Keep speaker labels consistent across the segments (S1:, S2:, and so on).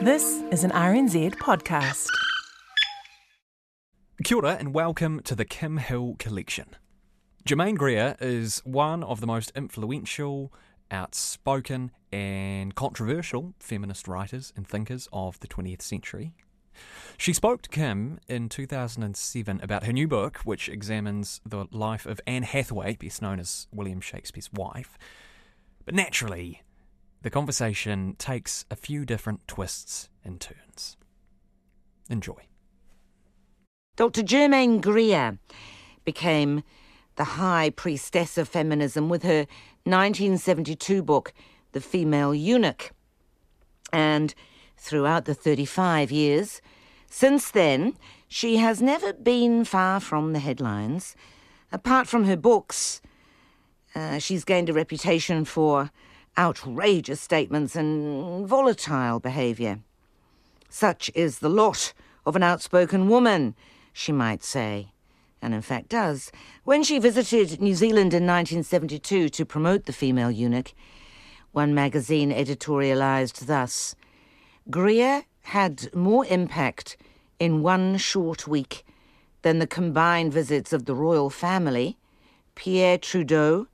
S1: This is an RNZ podcast.
S2: Kia ora and welcome to the Kim Hill Collection. Germaine Greer is one of the most influential, outspoken, and controversial feminist writers and thinkers of the 20th century. She spoke to Kim in 2007 about her new book, which examines the life of Anne Hathaway, best known as William Shakespeare's wife. But naturally, the conversation takes a few different twists and turns. Enjoy.
S3: Dr. Germaine Greer became the high priestess of feminism with her 1972 book, The Female Eunuch. And throughout the 35 years since then, she has never been far from the headlines. Apart from her books, uh, she's gained a reputation for outrageous statements and volatile behaviour. Such is the lot of an outspoken woman, she might say, and in fact does. When she visited New Zealand in 1972 to promote the female eunuch, one magazine editorialised thus Greer had more impact in one short week than the combined visits of the royal family, Pierre Trudeau,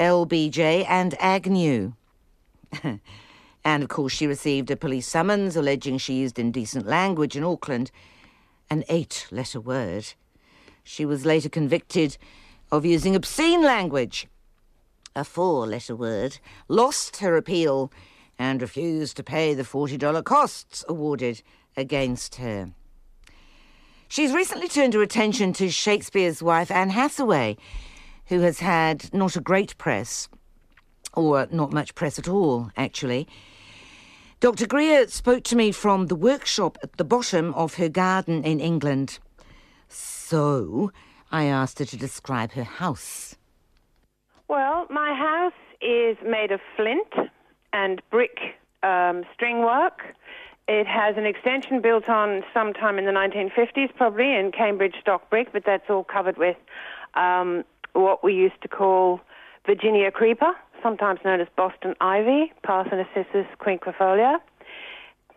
S3: LBJ, and Agnew. And of course, she received a police summons alleging she used indecent language in Auckland, an eight letter word. She was later convicted of using obscene language, a four letter word, lost her appeal, and refused to pay the $40 costs awarded against her. She's recently turned her attention to Shakespeare's wife, Anne Hathaway, who has had not a great press or not much press at all, actually. Dr. Greer spoke to me from the workshop at the bottom of her garden in England. So I asked her to describe her house.
S4: Well, my house is made of flint and brick um, string work. It has an extension built on sometime in the 1950s, probably in Cambridge stock brick, but that's all covered with um, what we used to call Virginia creeper sometimes known as Boston ivy, Parthenocissus quinquefolia.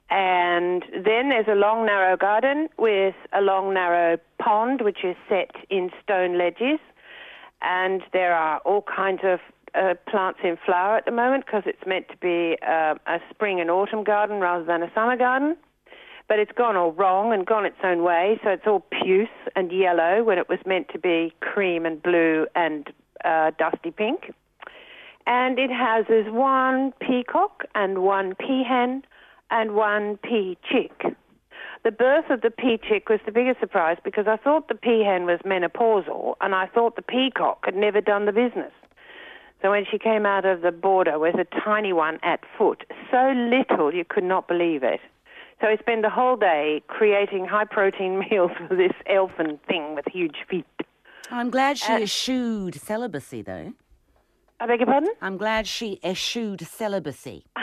S4: And then there's a long, narrow garden with a long, narrow pond, which is set in stone ledges. And there are all kinds of uh, plants in flower at the moment because it's meant to be uh, a spring and autumn garden rather than a summer garden. But it's gone all wrong and gone its own way, so it's all puce and yellow when it was meant to be cream and blue and uh, dusty pink and it houses one peacock and one peahen and one pea chick. The birth of the pea chick was the biggest surprise because I thought the peahen was menopausal and I thought the peacock had never done the business. So when she came out of the border with a tiny one at foot, so little you could not believe it. So I spent the whole day creating high protein meals for this elfin thing with huge feet.
S3: I'm glad she uh, eschewed celibacy, though.
S4: I beg your pardon?
S3: I'm glad she eschewed celibacy.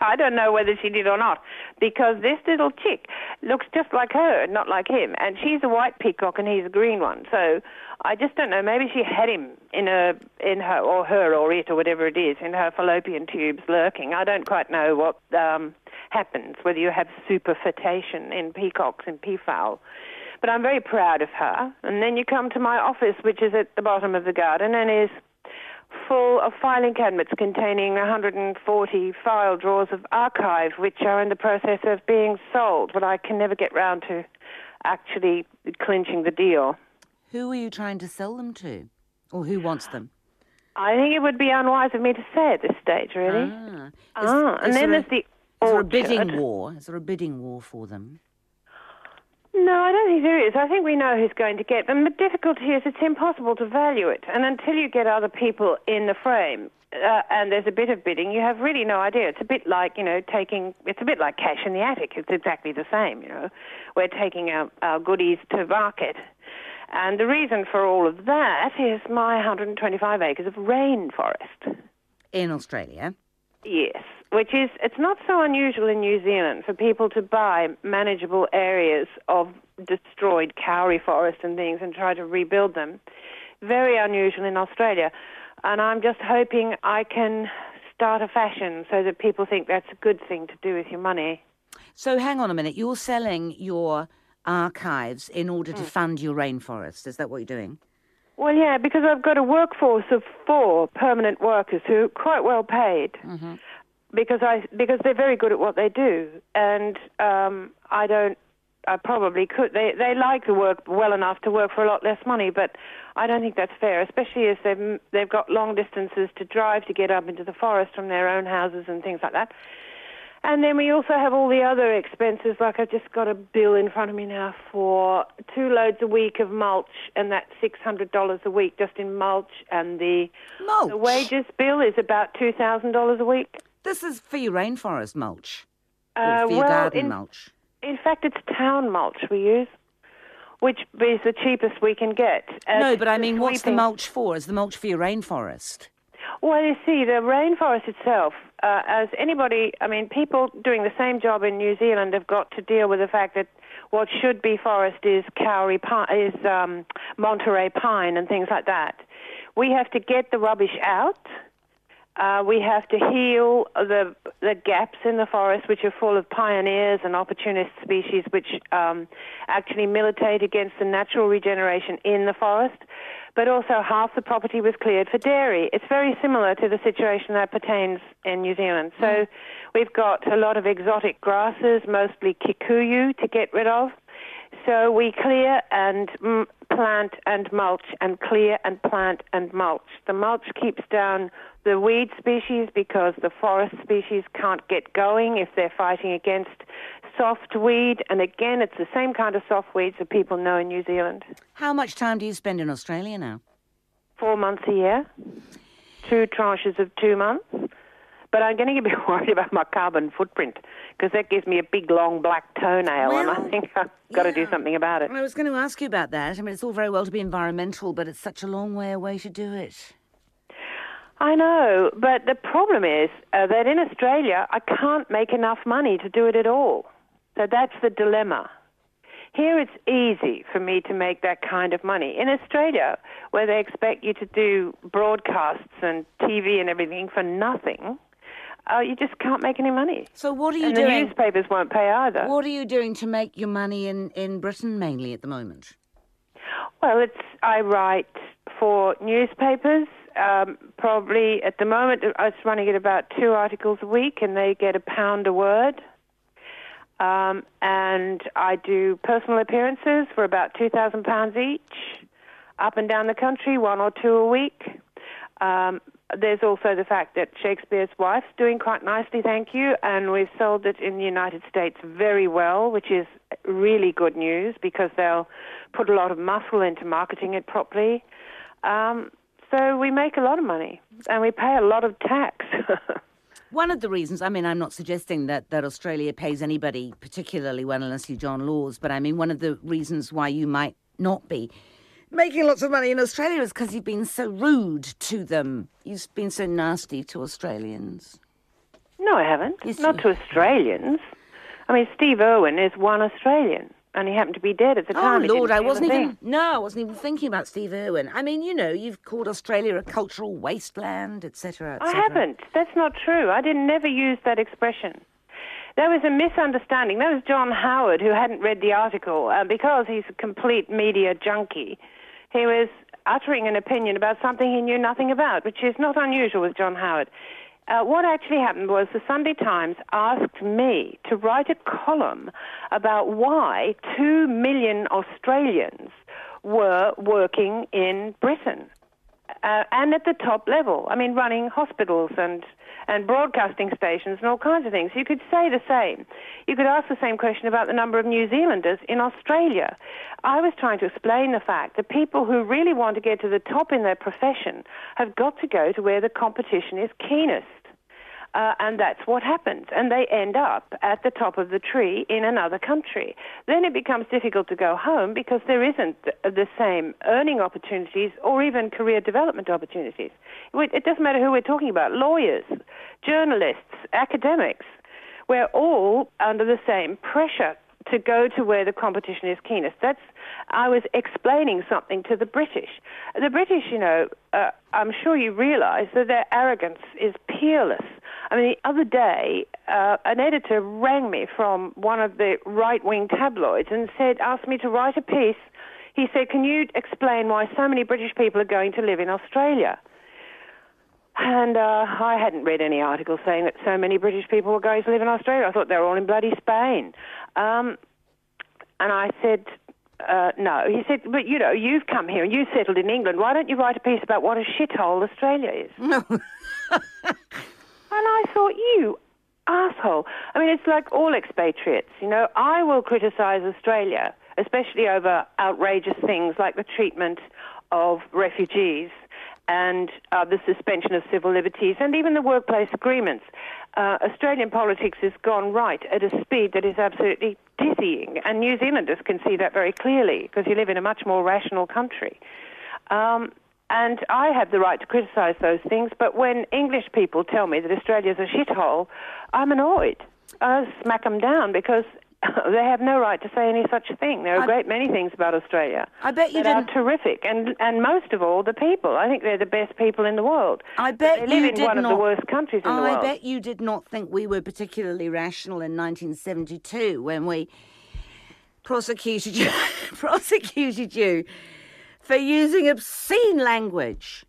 S4: I don't know whether she did or not, because this little chick looks just like her, not like him, and she's a white peacock and he's a green one. So I just don't know. Maybe she had him in her, in her, or her, or it, or whatever it is, in her fallopian tubes lurking. I don't quite know what um, happens whether you have superfetation in peacocks and peafowl. But I'm very proud of her. And then you come to my office, which is at the bottom of the garden, and is full of filing cabinets containing 140 file drawers of archive, which are in the process of being sold, but I can never get round to actually clinching the deal.
S3: Who are you trying to sell them to? Or who wants them?
S4: I think it would be unwise of me to say at this stage, really.
S3: Ah, is,
S4: ah
S3: is
S4: and then
S3: a,
S4: there's the
S3: Is there a bidding war? Is there a bidding war for them?
S4: No, I don't think there is. I think we know who's going to get them. The difficulty is it's impossible to value it. And until you get other people in the frame uh, and there's a bit of bidding, you have really no idea. It's a bit like, you know, taking, it's a bit like cash in the attic. It's exactly the same, you know. We're taking our, our goodies to market. And the reason for all of that is my 125 acres of rainforest.
S3: In Australia?
S4: Yes which is it's not so unusual in New Zealand for people to buy manageable areas of destroyed kauri forest and things and try to rebuild them. Very unusual in Australia. And I'm just hoping I can start a fashion so that people think that's a good thing to do with your money.
S3: So hang on a minute. You're selling your archives in order
S4: Hmm.
S3: to fund your rainforest. Is that what you're doing?
S4: Well, yeah, because I've got a workforce of four permanent workers who are quite well paid. Because I because they're very good at what they do, and um, I don't. I probably could. They they like the work well enough to work for a lot less money, but I don't think that's fair, especially as they've they've got long distances to drive to get up into the forest from their own houses and things like that. And then we also have all the other expenses, like I've just got a bill in front of me now for two loads a week of mulch, and that's $600 a week just in mulch, and the,
S3: Mulch.
S4: the wages bill is about $2,000 a week.
S3: This is for your rainforest mulch.
S4: Uh,
S3: for your
S4: well,
S3: garden
S4: in,
S3: mulch.
S4: in fact, it's town mulch we use, which is the cheapest we can get. Uh,
S3: no, but I mean, what's the mulch for? Is the mulch for your rainforest?
S4: Well, you see, the rainforest itself, uh, as anybody, I mean, people doing the same job in New Zealand have got to deal with the fact that what should be forest is kauri pine, is um, Monterey pine and things like that. We have to get the rubbish out. Uh, we have to heal the the gaps in the forest, which are full of pioneers and opportunist species, which um, actually militate against the natural regeneration in the forest. But also, half the property was cleared for dairy. It's very similar to the situation that pertains in New Zealand. So, we've got a lot of exotic grasses, mostly kikuyu, to get rid of. So we clear and mm, plant and mulch and clear and plant and mulch. The mulch keeps down the weed species because the forest species can't get going if they're fighting against soft weed. And again, it's the same kind of soft weeds that people know in New Zealand.
S3: How much time do you spend in Australia now?
S4: Four months a year, two tranches of two months. But I'm getting a bit worried about my carbon footprint because that gives me a big, long black toenail, and I think I've got to do something about it.
S3: I was going to ask you about that. I mean, it's all very well to be environmental, but it's such a long way away to do it.
S4: I know, but the problem is uh, that in Australia, I can't make enough money to do it at all. So that's the dilemma. Here it's easy for me to make that kind of money. In Australia, where they expect you to do broadcasts and TV and everything for nothing, uh, you just can't make any money.
S3: So, what are you
S4: and the
S3: doing?
S4: newspapers won't pay either.
S3: What are you doing to make your money in, in Britain mainly at the moment?
S4: Well, it's I write for newspapers. Um, probably at the moment, I was running at about two articles a week, and they get a pound a word. Um, and I do personal appearances for about two thousand pounds each, up and down the country, one or two a week. Um, there's also the fact that Shakespeare's Wife's doing quite nicely, thank you, and we've sold it in the United States very well, which is really good news because they'll put a lot of muscle into marketing it properly. Um, so we make a lot of money and we pay a lot of tax.
S3: One of the reasons, I mean, I'm not suggesting that, that Australia pays anybody particularly well unless you're John Laws, but I mean, one of the reasons why you might not be making lots of money in Australia is because you've been so rude to them. You've been so nasty to Australians.
S4: no, I haven't.
S3: Yes,
S4: Not
S3: you-
S4: to Australians. I mean, Steve Irwin is one Australian and he happened to be dead at the
S3: Oh
S4: time. He
S3: Lord, I wasn't even
S4: thing.
S3: no, I wasn't even thinking about Steve Irwin. I mean, you know, you've called Australia a cultural wasteland, etc.
S4: I haven't. That's not true. I didn't never use that expression. There was a misunderstanding. That was John Howard who hadn't read the article uh, because he's a complete media junkie. He was uttering an opinion about something he knew nothing about, which is not unusual with John Howard. Uh, what actually happened was the Sunday Times asked me to write a column about why two million Australians were working in Britain uh, and at the top level. I mean, running hospitals and and broadcasting stations and all kinds of things. You could say the same. You could ask the same question about the number of New Zealanders in Australia. I was trying to explain the fact that people who really want to get to the top in their profession have got to go to where the competition is keenest. Uh, and that's what happens. And they end up at the top of the tree in another country. Then it becomes difficult to go home because there isn't the same earning opportunities or even career development opportunities. It doesn't matter who we're talking about lawyers, journalists, academics. We're all under the same pressure to go to where the competition is keenest. That's I was explaining something to the British. The British, you know, uh, I'm sure you realise that their arrogance is peerless. I mean, the other day, uh, an editor rang me from one of the right-wing tabloids and said, asked me to write a piece. He said, "Can you explain why so many British people are going to live in Australia?" And uh, I hadn't read any article saying that so many British people were going to live in Australia. I thought they were all in bloody Spain. Um, and I said, uh, no. He said, but you know, you've come here and you settled in England. Why don't you write a piece about what a shithole Australia is?
S3: No.
S4: thought, you asshole. I mean, it's like all expatriates. You know, I will criticise Australia, especially over outrageous things like the treatment of refugees and uh, the suspension of civil liberties and even the workplace agreements. Uh, Australian politics has gone right at a speed that is absolutely dizzying, and New Zealanders can see that very clearly because you live in a much more rational country. Um, and I have the right to criticise those things, but when English people tell me that Australia's a shithole, I'm annoyed. I smack them down because they have no right to say any such thing. There are a great many things about Australia
S3: I bet you
S4: that
S3: didn't.
S4: are terrific, and and most of all, the people. I think they're the best people in the world.
S3: I
S4: But
S3: bet
S4: they live
S3: you
S4: in
S3: did
S4: one of the worst countries in the world.
S3: I
S4: world.
S3: bet you did not think we were particularly rational in 1972 when we prosecuted you, prosecuted you for using obscene language.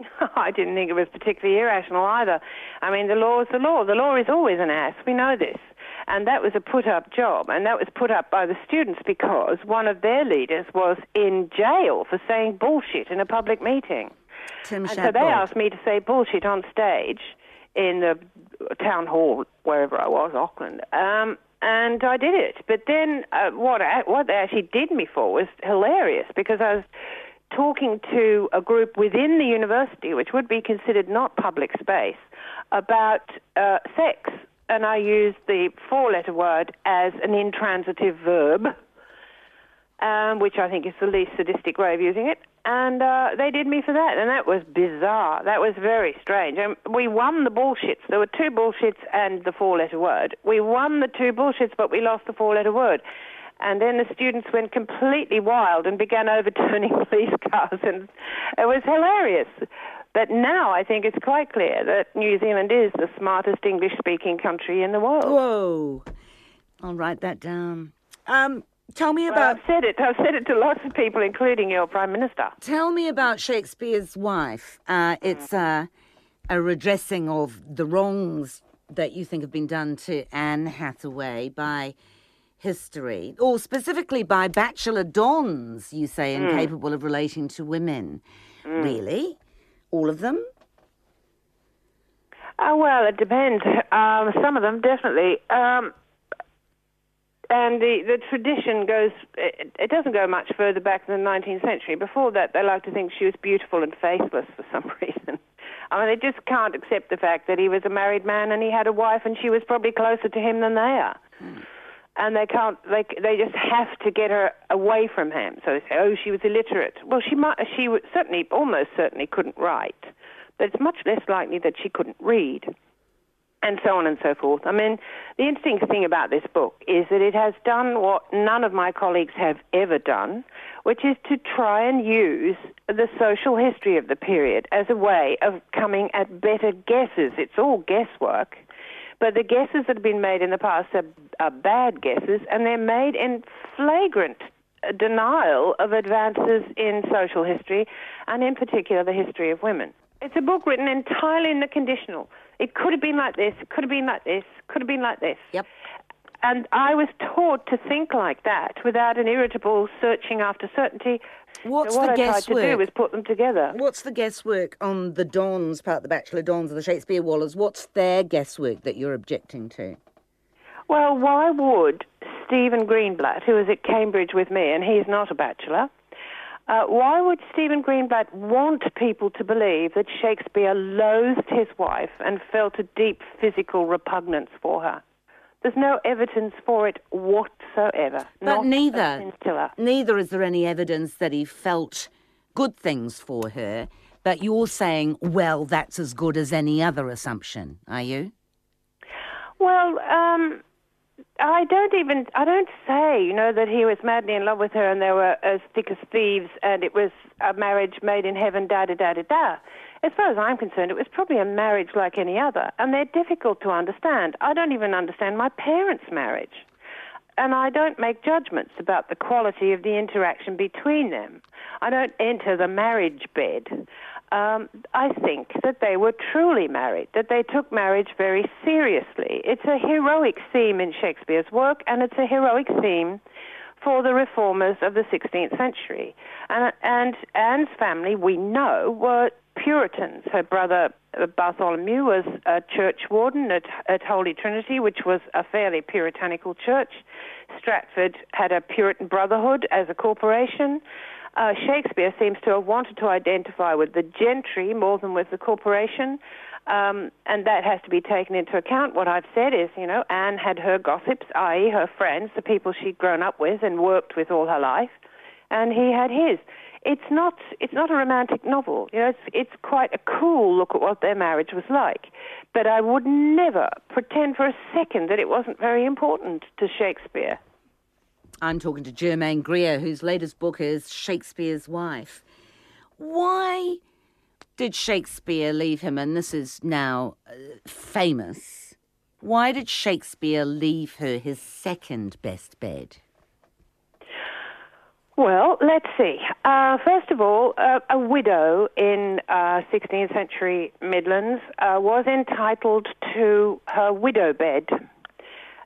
S4: I didn't think it was particularly irrational either. I mean, the law is the law. The law is always an ass. We know this. And that was a put up job. And that was put up by the students because one of their leaders was in jail for saying bullshit in a public meeting.
S3: Tim
S4: And so they asked me to say bullshit on stage in the town hall, wherever I was, Auckland. Um, and I did it. But then uh, what, what they actually did me for was hilarious because I was talking to a group within the university, which would be considered not public space, about uh, sex. And I used the four letter word as an intransitive verb um, which I think is the least sadistic way of using it. And uh, they did me for that, and that was bizarre. That was very strange. And we won the bullshits. There were two bullshits and the four-letter word. We won the two bullshits, but we lost the four-letter word. And then the students went completely wild and began overturning police cars, and it was hilarious. But now I think it's quite clear that New Zealand is the smartest English-speaking country in the world.
S3: Whoa. I'll write that down. Um, tell me
S4: Well,
S3: about
S4: I've said it. I've said it to lots of people, including your Prime Minister.
S3: tell me about Shakespeare's wife. Uh, it's uh, a redressing of the wrongs that you think have been done to Anne Hathaway by history, or specifically by bachelor dons. You say incapable of relating to women. Really, all of them?
S4: Oh, well, it depends. Um, some of them, definitely. Um, and the, the tradition goes, it, it doesn't go much further back than the 19th century. Before that, they like to think she was beautiful and faithless for some reason. I mean, they just can't accept the fact that he was a married man and he had a wife and she was probably closer to him than they are. And they can't, they, they just have to get her away from him. So they say, oh, she was illiterate. Well, she might, she certainly, almost certainly couldn't write. But it's much less likely that she couldn't read and so on and so forth. I mean, the interesting thing about this book is that it has done what none of my colleagues have ever done, which is to try and use the social history of the period as a way of coming at better guesses. It's all guesswork. But the guesses that have been made in the past are, are bad guesses, and they're made in flagrant denial of advances in social history, and in particular the history of women. It's a book written entirely in the conditional. It could have been like this, it could have been like this, could have been like this.
S3: Yep.
S4: And I was taught to think like that without an irritable searching after certainty.
S3: What's
S4: so what
S3: the
S4: I tried to do
S3: guesswork?
S4: was put them together.
S3: What's the guesswork on the Dons part, the Bachelor Dons or the Shakespeare Wallahs? What's their guesswork that you're objecting to?
S4: Well, why would Stephen Greenblatt, who was at Cambridge with me, and he's not a bachelor, uh, why would Stephen Greenblatt want people to believe that Shakespeare loathed his wife and felt a deep physical repugnance for her? There's no evidence for it whatsoever.
S3: But
S4: not
S3: neither, neither is there any evidence that he felt good things for her. But you're saying, well, that's as good as any other assumption, are you?
S4: Well, um, I don't even, I don't say, you know, that he was madly in love with her and they were as thick as thieves and it was a marriage made in heaven, da da da da da. As far as I'm concerned, it was probably a marriage like any other, and they're difficult to understand. I don't even understand my parents' marriage. And I don't make judgments about the quality of the interaction between them. I don't enter the marriage bed. Um, I think that they were truly married, that they took marriage very seriously. It's a heroic theme in Shakespeare's work, and it's a heroic theme for the reformers of the 16th century. And, and Anne's family, we know, were Puritans. Her brother uh, Bartholomew was a church warden at, at Holy Trinity, which was a fairly puritanical church. Stratford had a Puritan brotherhood as a corporation. Uh, Shakespeare seems to have wanted to identify with the gentry more than with the corporation. Um, and that has to be taken into account. What I've said is, you know, Anne had her gossips, i.e., her friends, the people she'd grown up with and worked with all her life, and he had his. It's not, it's not a romantic novel. You know, it's, it's quite a cool look at what their marriage was like. But I would never pretend for a second that it wasn't very important to Shakespeare.
S3: I'm talking to Germaine Greer, whose latest book is Shakespeare's Wife. Why did Shakespeare leave him? And this is now uh, famous. Why did Shakespeare leave her his second best bed?
S4: Well, let's see. Uh, first of all, uh, a widow in uh, 16th century Midlands uh, was entitled to her widow bed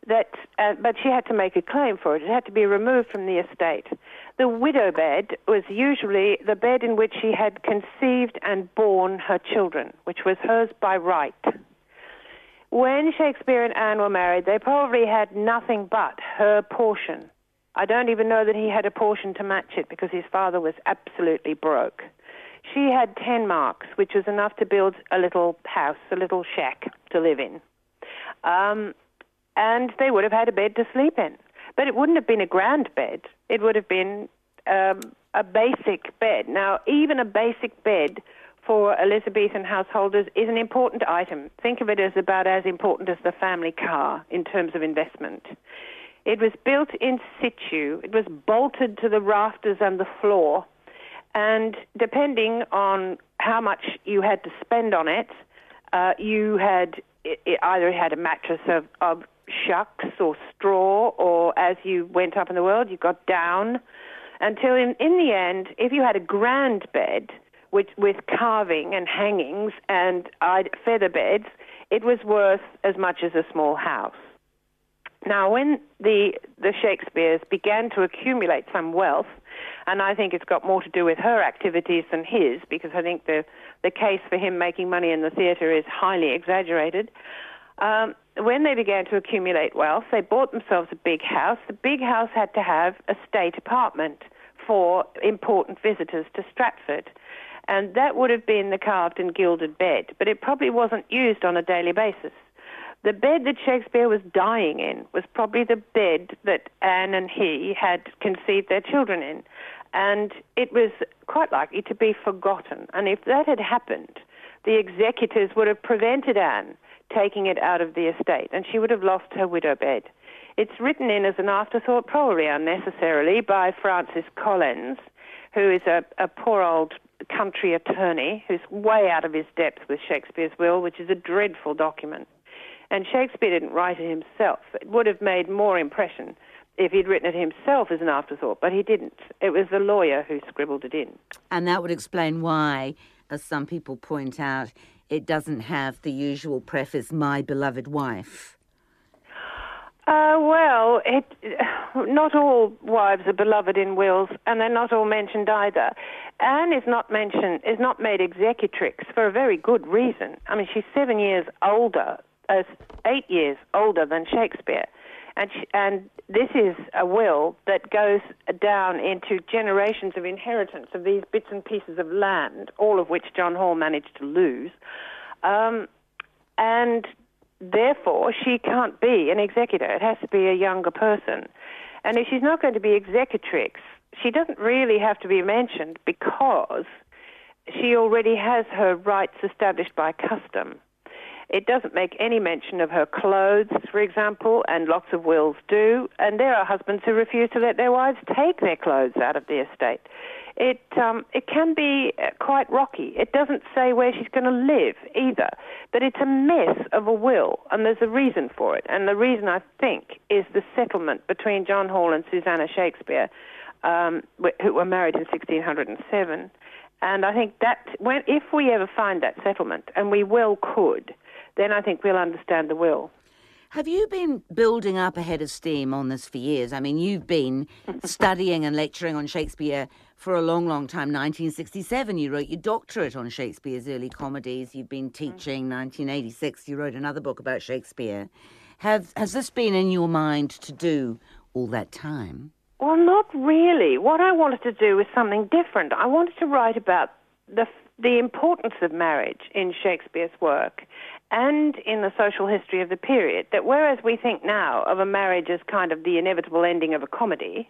S4: that, uh, but she had to make a claim for it. It had to be removed from the estate. The widow bed was usually the bed in which she had conceived and borne her children, which was hers by right. When Shakespeare and Anne were married, they probably had nothing but her portion. I don't even know that he had a portion to match it because his father was absolutely broke. She had 10 marks, which was enough to build a little house, a little shack to live in. Um, and they would have had a bed to sleep in. But it wouldn't have been a grand bed. It would have been um, a basic bed. Now, even a basic bed for Elizabethan householders is an important item. Think of it as about as important as the family car in terms of investment. It was built in situ. It was bolted to the rafters and the floor. And depending on how much you had to spend on it, uh, you had it, it either had a mattress of, of shucks or straw, or as you went up in the world, you got down. Until in, in the end, if you had a grand bed with, with carving and hangings and uh, feather beds, it was worth as much as a small house. Now, when the the Shakespeares began to accumulate some wealth, and I think it's got more to do with her activities than his, because I think the the case for him making money in the theatre is highly exaggerated. Um, when they began to accumulate wealth, they bought themselves a big house. The big house had to have a state apartment for important visitors to Stratford. And that would have been the carved and gilded bed, but it probably wasn't used on a daily basis. The bed that Shakespeare was dying in was probably the bed that Anne and he had conceived their children in. And it was quite likely to be forgotten. And if that had happened, the executors would have prevented Anne taking it out of the estate, and she would have lost her widow bed. It's written in as an afterthought, probably unnecessarily, by Francis Collins, who is a, a poor old country attorney who's way out of his depth with Shakespeare's will, which is a dreadful document. And Shakespeare didn't write it himself. It would have made more impression if he'd written it himself as an afterthought, but he didn't. It was the lawyer who scribbled it in.
S3: And that would explain why, as some people point out, it doesn't have the usual preface, my beloved wife?
S4: Uh, well, it, not all wives are beloved in wills, and they're not all mentioned either. Anne is not mentioned, is not made executrix for a very good reason. I mean, she's seven years older, uh, eight years older than Shakespeare. And, she, and this is a will that goes down into generations of inheritance of these bits and pieces of land, all of which John Hall managed to lose. Um, and therefore, she can't be an executor. It has to be a younger person. And if she's not going to be executrix, she doesn't really have to be mentioned because she already has her rights established by custom. It doesn't make any mention of her clothes, for example, and lots of wills do. And there are husbands who refuse to let their wives take their clothes out of the estate. It um, it can be uh, quite rocky. It doesn't say where she's going to live either, but it's a mess of a will, and there's a reason for it. And the reason I think is the settlement between John Hall and Susanna Shakespeare, um, who were married in 1607. And I think that when, if we ever find that settlement, and we well could, then I think we'll understand the will.
S3: Have you been building up a head of steam on this for years? I mean, you've been studying and lecturing on Shakespeare for a long, long time. 1967, you wrote your doctorate on Shakespeare's early comedies. You've been mm. teaching. 1986, you wrote another book about Shakespeare. Have has this been in your mind to do all that time?
S4: Well, not really. What I wanted to do was something different. I wanted to write about the the importance of marriage in Shakespeare's work and in the social history of the period. That whereas we think now of a marriage as kind of the inevitable ending of a comedy,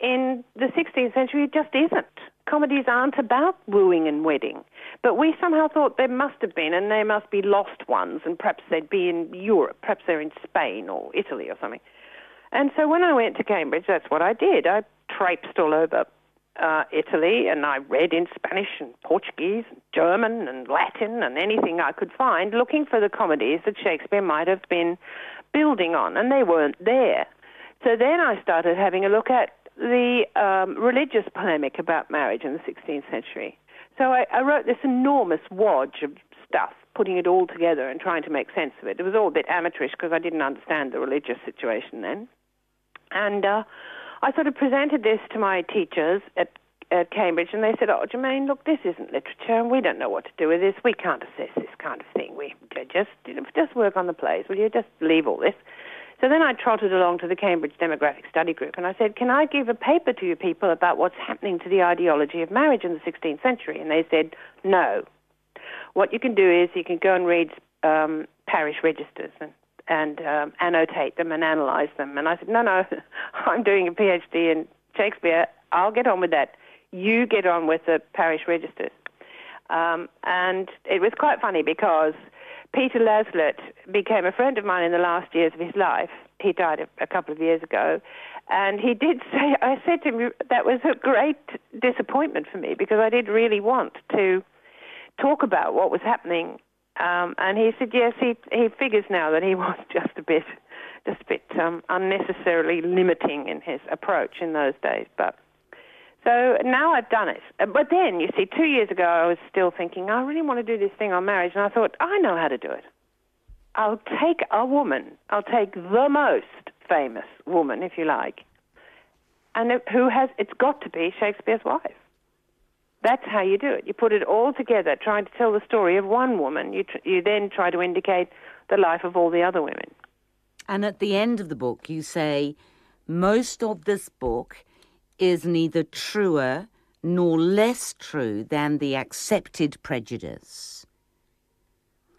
S4: in the 16th century it just isn't. Comedies aren't about wooing and wedding. But we somehow thought there must have been, and they must be lost ones, and perhaps they'd be in Europe, perhaps they're in Spain or Italy or something. And so when I went to Cambridge, that's what I did. I traipsed all over uh, Italy, and I read in Spanish and Portuguese, and German and Latin, and anything I could find, looking for the comedies that Shakespeare might have been building on, and they weren't there. So then I started having a look at the um, religious polemic about marriage in the 16th century. So I, I wrote this enormous wodge of stuff, putting it all together and trying to make sense of it. It was all a bit amateurish because I didn't understand the religious situation then. And uh, I sort of presented this to my teachers at, at Cambridge, and they said, "Oh, Germaine, look, this isn't literature, and we don't know what to do with this. We can't assess this kind of thing. We just just work on the plays. Will you just leave all this?" So then I trotted along to the Cambridge Demographic Study Group, and I said, "Can I give a paper to you people about what's happening to the ideology of marriage in the 16th century?" And they said, "No. What you can do is you can go and read um, parish registers and and um, annotate them and analyze them. And I said, no, no, I'm doing a PhD in Shakespeare. I'll get on with that. You get on with the parish registers. Um, and it was quite funny because Peter Laslett became a friend of mine in the last years of his life. He died a, a couple of years ago. And he did say, I said to him, that was a great disappointment for me because I did really want to talk about what was happening um, and he said, yes, he he figures now that he was just a bit, just a bit um, unnecessarily limiting in his approach in those days. But so now I've done it. Uh, but then you see, two years ago I was still thinking I really want to do this thing on marriage, and I thought I know how to do it. I'll take a woman. I'll take the most famous woman, if you like, and who has it's got to be Shakespeare's wife. That's how you do it. You put it all together, trying to tell the story of one woman. You, tr- you then try to indicate the life of all the other women.
S3: And at the end of the book, you say most of this book is neither truer nor less true than the accepted prejudice.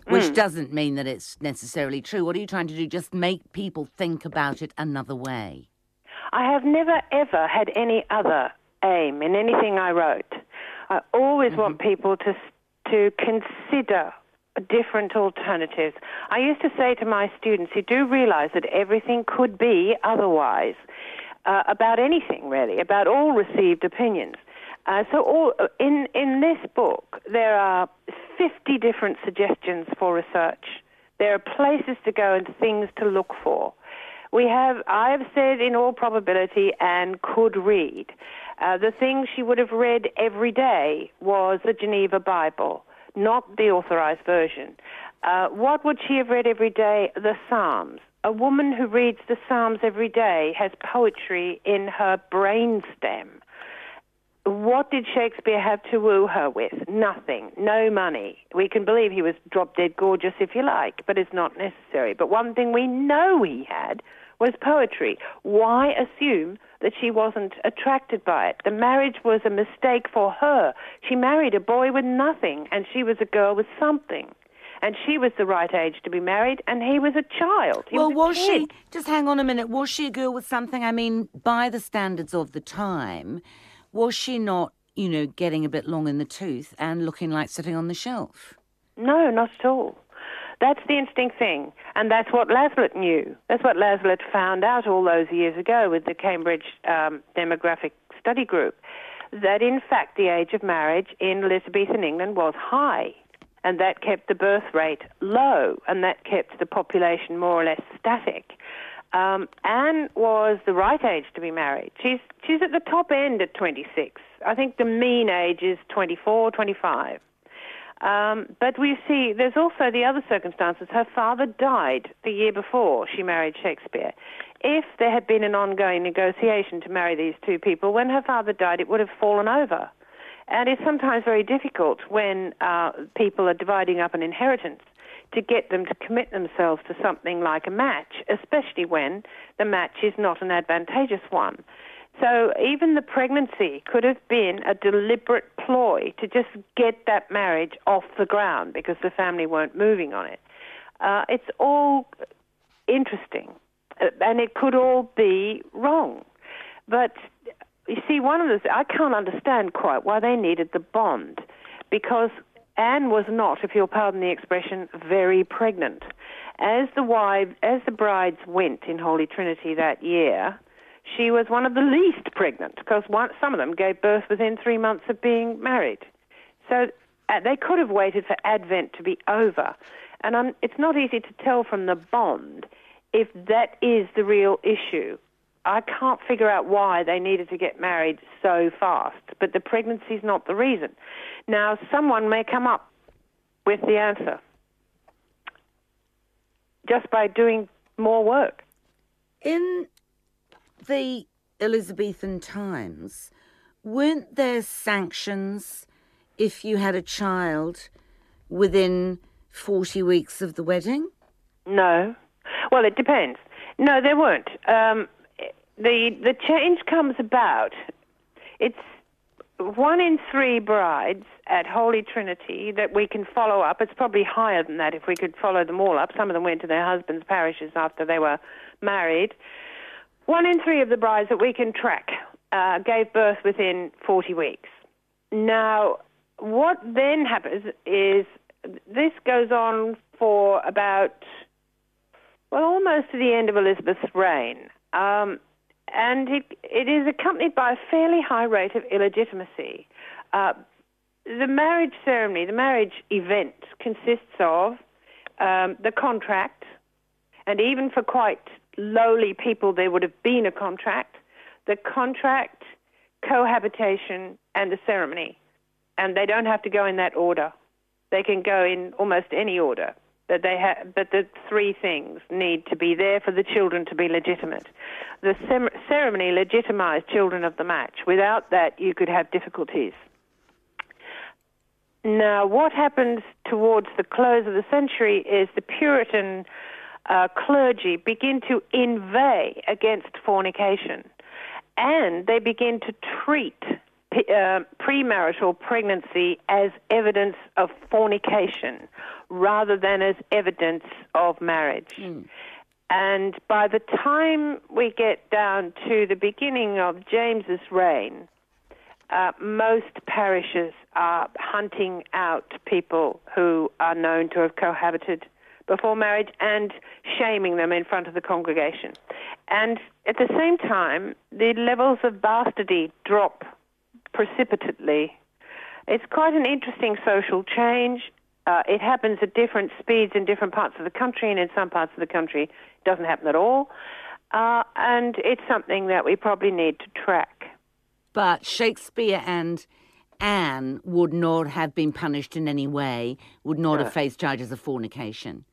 S3: Which mm. doesn't mean that it's necessarily true. What are you trying to do? Just make people think about it another way?
S4: I have never, ever had any other aim in anything I wrote. I always mm-hmm. want people to to consider different alternatives. I used to say to my students, you do realize that everything could be otherwise uh, about anything really, about all received opinions. Uh, so all, in in this book, there are 50 different suggestions for research. There are places to go and things to look for. We have, I have said in all probability, and could read. Uh, the thing she would have read every day was the Geneva Bible, not the authorized version. Uh, what would she have read every day? The Psalms. A woman who reads the Psalms every day has poetry in her brainstem. What did Shakespeare have to woo her with? Nothing. No money. We can believe he was drop dead gorgeous if you like, but it's not necessary. But one thing we know he had was poetry. Why assume that she wasn't attracted by it? The marriage was a mistake for her. She married a boy with nothing, and she was a girl with something. And she was the right age to be married, and he was a child. He
S3: well,
S4: was,
S3: was she? Just hang on a minute. Was she a girl with something? I mean, by the standards of the time, was she not, you know, getting a bit long in the tooth and looking like sitting on the shelf?
S4: No, not at all. That's the interesting thing. And that's what Laslett knew. That's what Laslett found out all those years ago with the Cambridge um, Demographic Study Group. That in fact the age of marriage in Elizabethan England was high. And that kept the birth rate low, and that kept the population more or less static. Um, Anne was the right age to be married. She's she's at the top end at 26. I think the mean age is 24, 25. Um, but we see there's also the other circumstances. Her father died the year before she married Shakespeare. If there had been an ongoing negotiation to marry these two people, when her father died, it would have fallen over. And it's sometimes very difficult when uh, people are dividing up an inheritance to get them to commit themselves to something like a match, especially when the match is not an advantageous one. So even the pregnancy could have been a deliberate ploy to just get that marriage off the ground because the family weren't moving on it. Uh, it's all interesting, uh, and it could all be wrong. But you see, one of the I can't understand quite why they needed the bond, because Anne was not, if you'll pardon the expression, very pregnant. As the wives, as the brides went in Holy Trinity that year, she was one of the least pregnant because some of them gave birth within three months of being married. So uh, they could have waited for Advent to be over. And um, it's not easy to tell from the bond if that is the real issue. I can't figure out why they needed to get married so fast, but the pregnancy is not the reason. Now, someone may come up with the answer just by doing more work.
S3: In the Elizabethan times, weren't there sanctions if you had a child within 40 weeks of the wedding?
S4: No. Well, it depends. No, there weren't. Um, the the change comes about. It's one in three brides at Holy Trinity that we can follow up. It's probably higher than that if we could follow them all up. Some of them went to their husbands' parishes after they were married. One in three of the brides that we can track uh, gave birth within 40 weeks. Now, what then happens is this goes on for about, well, almost to the end of Elizabeth's reign. Um, and it, it is accompanied by a fairly high rate of illegitimacy. Uh, the marriage ceremony, the marriage event, consists of um, the contract, and even for quite lowly people, there would have been a contract. The contract, cohabitation, and the ceremony. And they don't have to go in that order. They can go in almost any order. But they ha- but the three things need to be there for the children to be legitimate. The sem- ceremony legitimized children of the match. Without that, you could have difficulties. Now, what happens towards the close of the century is the Puritan uh, clergy begin to inveigh against fornication and they begin to treat uh, premarital pregnancy as evidence of fornication rather than as evidence of marriage. Mm. And by the time we get down to the beginning of James's reign, uh, most parishes are hunting out people who are known to have cohabited before marriage and shaming them in front of the congregation. And at the same time, the levels of bastardy drop precipitately. It's quite an interesting social change. Uh, it happens at different speeds in different parts of the country, and in some parts of the country, it doesn't happen at all. Uh, and it's something that we probably need to track.
S3: But Shakespeare and Anne would not have been punished in any way, would not no. have faced charges of fornication.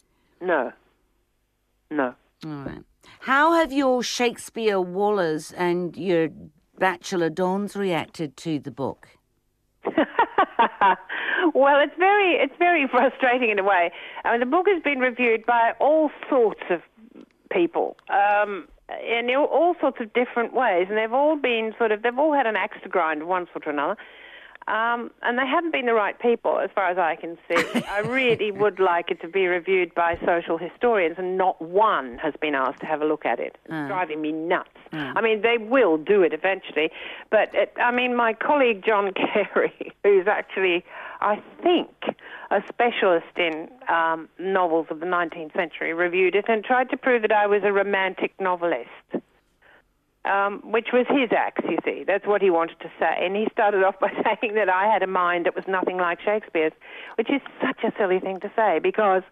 S4: No. No.
S3: All right. How have your Shakespeare Wallahs and your Bachelor Dons reacted to the book?
S4: well, it's very it's very frustrating in a way. I mean, the book has been reviewed by all sorts of people. Um, in all sorts of different ways, and they've all been sort of, they've all had an axe to grind one sort or another. Um, and they haven't been the right people, as far as I can see. I really would like it to be reviewed by social historians, and not one has been asked to have a look at it. It's mm. driving me nuts. Mm. I mean, they will do it eventually, but it, I mean, my colleague John Carey, who's actually, I think, a specialist in um, novels of the 19th century, reviewed it and tried to prove that I was a romantic novelist. Um, which was his axe, you see. That's what he wanted to say. And he started off by saying that I had a mind that was nothing like Shakespeare's, which is such a silly thing to say because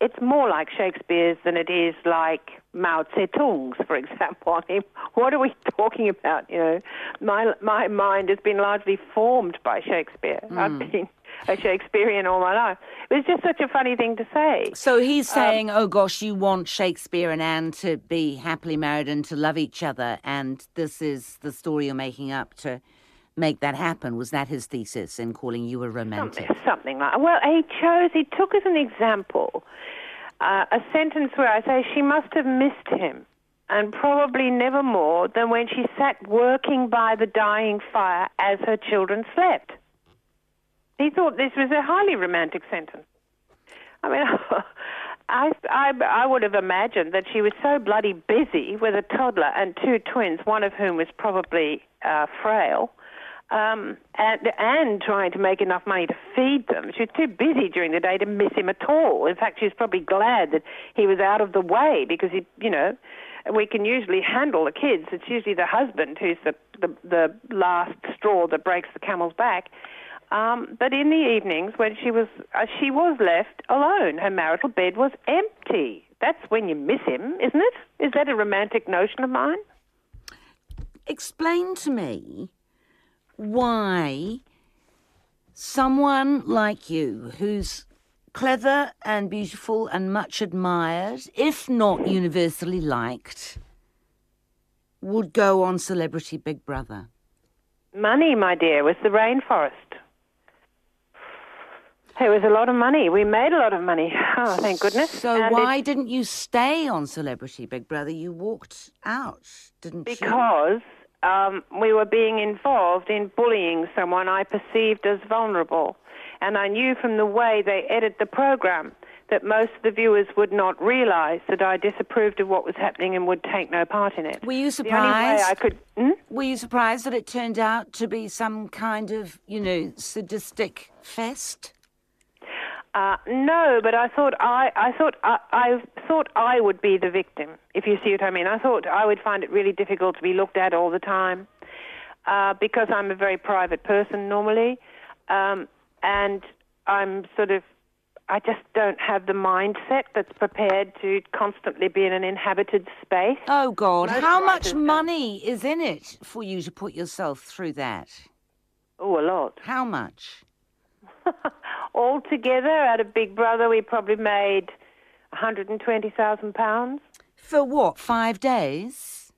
S4: it's more like Shakespeare's than it is like Mao Zedong's, for example. I mean, what are we talking about? You know, my my mind has been largely formed by Shakespeare. I've been a Shakespearean all my life. It was just such a funny thing to say.
S3: So he's saying, oh gosh, you want Shakespeare and Anne to be happily married and to love each other, and this is the story you're making up to make that happen. Was that his thesis in calling you a romantic?
S4: Something, something like. Well, he chose. He took as an example uh, a sentence where I say she must have missed him, and probably never more than when she sat working by the dying fire as her children slept. He thought this was a highly romantic sentence. I mean, I, I, I would have imagined that she was so bloody busy with a toddler and two twins, one of whom was probably uh, frail, um, and, and trying to make enough money to feed them. She was too busy during the day to miss him at all. In fact, she was probably glad that he was out of the way because he, you know, we can usually handle the kids. It's usually the husband who's the the, the last straw that breaks the camel's back. Um, but in the evenings, when she was uh, she was left alone, her marital bed was empty. That's when you miss him, isn't it? Is that a romantic notion of mine?
S3: Explain to me why someone like you, who's clever and beautiful and much admired, if not universally liked, would go on Celebrity Big Brother.
S4: Money, my dear, was the rainforest. It was a lot of money. We made a lot of money. Oh, thank goodness.
S3: So
S4: And
S3: why didn't you stay on Celebrity Big Brother? You walked out, didn't you?
S4: Because um, we were being involved in bullying someone I perceived as vulnerable. And I knew from the way they edit the program that most of the viewers would not realize that I disapproved of what was happening and would take no part in it.
S3: Were you
S4: The only way
S3: surprised?
S4: I could. Hmm?
S3: Were you surprised that it turned out to be some kind of, you know, sadistic fest?
S4: Uh, no, but I thought I, I thought I, I thought I would be the victim. If you see what I mean, I thought I would find it really difficult to be looked at all the time, uh, because I'm a very private person normally, um, and I'm sort of, I just don't have the mindset that's prepared to constantly be in an inhabited space.
S3: Oh, God.
S4: Most
S3: How much
S4: writers don't.
S3: money is in it for you to put yourself through that?
S4: Oh, a lot.
S3: How much?
S4: Altogether, out of Big Brother, we probably made 120,000 pounds.
S3: For what? Five days?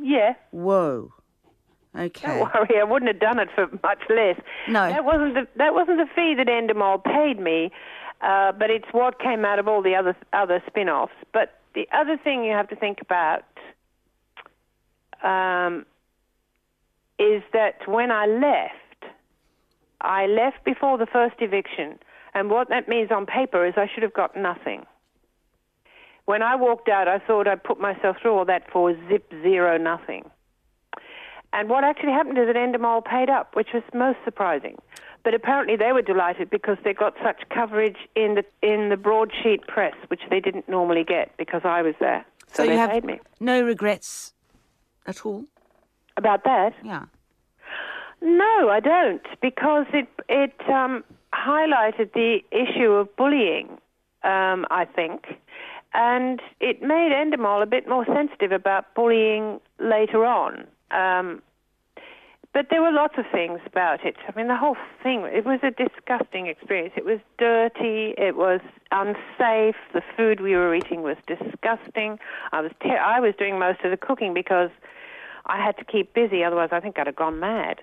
S4: Yeah.
S3: Whoa. Okay.
S4: Don't worry, I wouldn't have done it for much less.
S3: No.
S4: that wasn't the that wasn't the fee that Endemol paid me, uh, but it's what came out of all the other other spin-offs. But the other thing you have to think about um, is that when I left, I left before the first eviction, and what that means on paper is I should have got nothing. When I walked out, I thought I'd put myself through all that for zip zero nothing. And what actually happened is that Endemol paid up, which was most surprising. But apparently they were delighted because they got such coverage in the in the broadsheet press, which they didn't normally get because I was there. So,
S3: you
S4: they
S3: have
S4: paid me.
S3: no regrets at all?
S4: About that?
S3: Yeah.
S4: No, I don't, because it it um, highlighted the issue of bullying. Um, I think, and it made Endemol a bit more sensitive about bullying later on. Um, but there were lots of things about it. I mean, the whole thing, it was a disgusting experience. It was dirty, it was unsafe, the food we were eating was disgusting. I was, I was doing most of the cooking because I had to keep busy, otherwise, I think I'd have gone mad.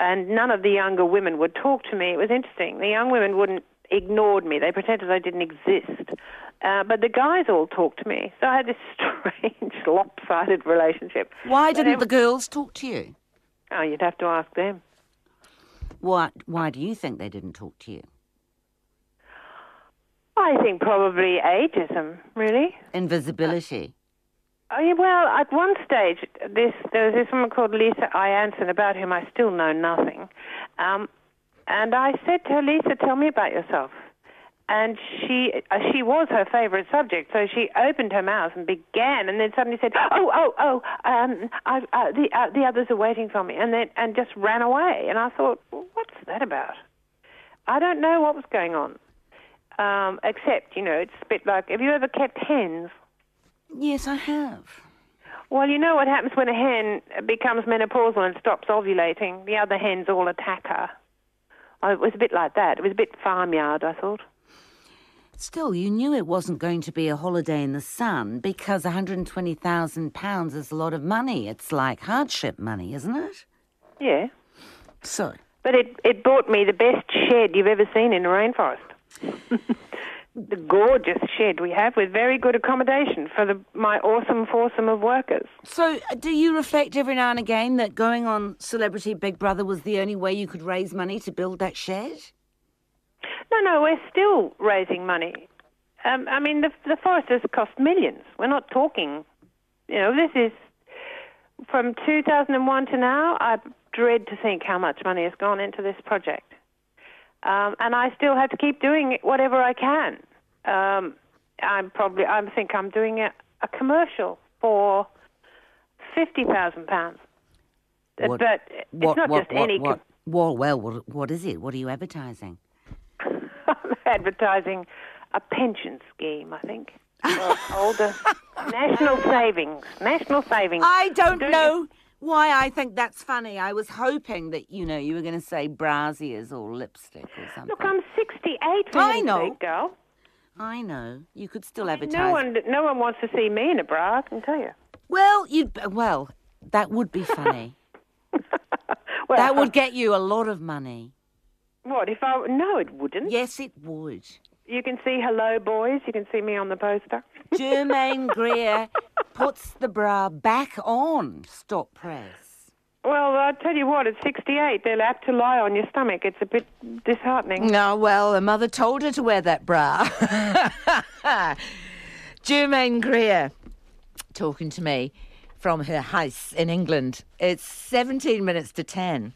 S4: And none of the younger women would talk to me. It was interesting. The young women wouldn't ignored me. They pretended I didn't exist. Uh, but the guys all talked to me. So I had this strange, lopsided relationship.
S3: Why didn't
S4: ev-
S3: the girls talk to you?
S4: Oh, you'd have to ask them.
S3: What? Why do you think they didn't talk to you?
S4: I think probably ageism, really.
S3: Invisibility.
S4: Oh, well, at one stage, this there was this woman called Lisa I'Anson, about whom I still know nothing. Um, And I said to her, Lisa, tell me about yourself. And she uh, she was her favourite subject, so she opened her mouth and began, and then suddenly said, "Oh, oh, oh, um, I, uh, the uh, the others are waiting for me," and then and just ran away. And I thought, well, what's that about? I don't know what was going on, um, except you know, it's a bit like, have you ever kept hens?
S3: Yes, I have.
S4: Well, you know what happens when a hen becomes menopausal and stops ovulating? The other hens all attack her. Oh, it was a bit like that. It was a bit farmyard, I thought.
S3: Still, you knew it wasn't going to be a holiday in the sun because £120,000 is a lot of money. It's like hardship money, isn't it?
S4: Yeah.
S3: So,
S4: But it, it bought me the best shed you've ever seen in a rainforest. the gorgeous shed we have with very good accommodation for the, my awesome foursome of workers.
S3: so uh, do you reflect every now and again that going on Celebrity Big Brother was the only way you could raise money to build that shed?
S4: No, no, we're still raising money. Um, I mean, the, the forest has cost millions. We're not talking, you know, this is from 2001 to now. I dread to think how much money has gone into this project. Um, and I still have to keep doing whatever I can. Um, I'm probably, I think I'm doing a, a commercial for £50,000. Uh,
S3: What-
S4: But it's
S3: What,
S4: not
S3: what,
S4: just
S3: what,
S4: any com-
S3: well, well, what, what is it? What are you advertising?
S4: I'm advertising a pension scheme, I think. For older national savings. National savings.
S3: I don't
S4: Doing
S3: know why I think that's funny. I was hoping that, you know, you were going to say brasiers or lipstick or something.
S4: Look, I'm 68. For
S3: I know.
S4: girl.
S3: I know. You could still advertise.
S4: No one, no one wants to see me in a bra. I can tell you.
S3: Well, you'd well, that would be funny.
S4: Well,
S3: that would get you a lot of money.
S4: What if I? No, it wouldn't.
S3: Yes, it would.
S4: You can see hello, boys. You can see me on the poster.
S3: Germaine Greer puts the bra back on. Stop press.
S4: Well, I tell you what, at 68, they're apt to lie on your stomach. It's a bit disheartening.
S3: No, well, her mother told her to wear that bra. Germaine Greer talking to me from her house in England. It's 17 minutes to 10.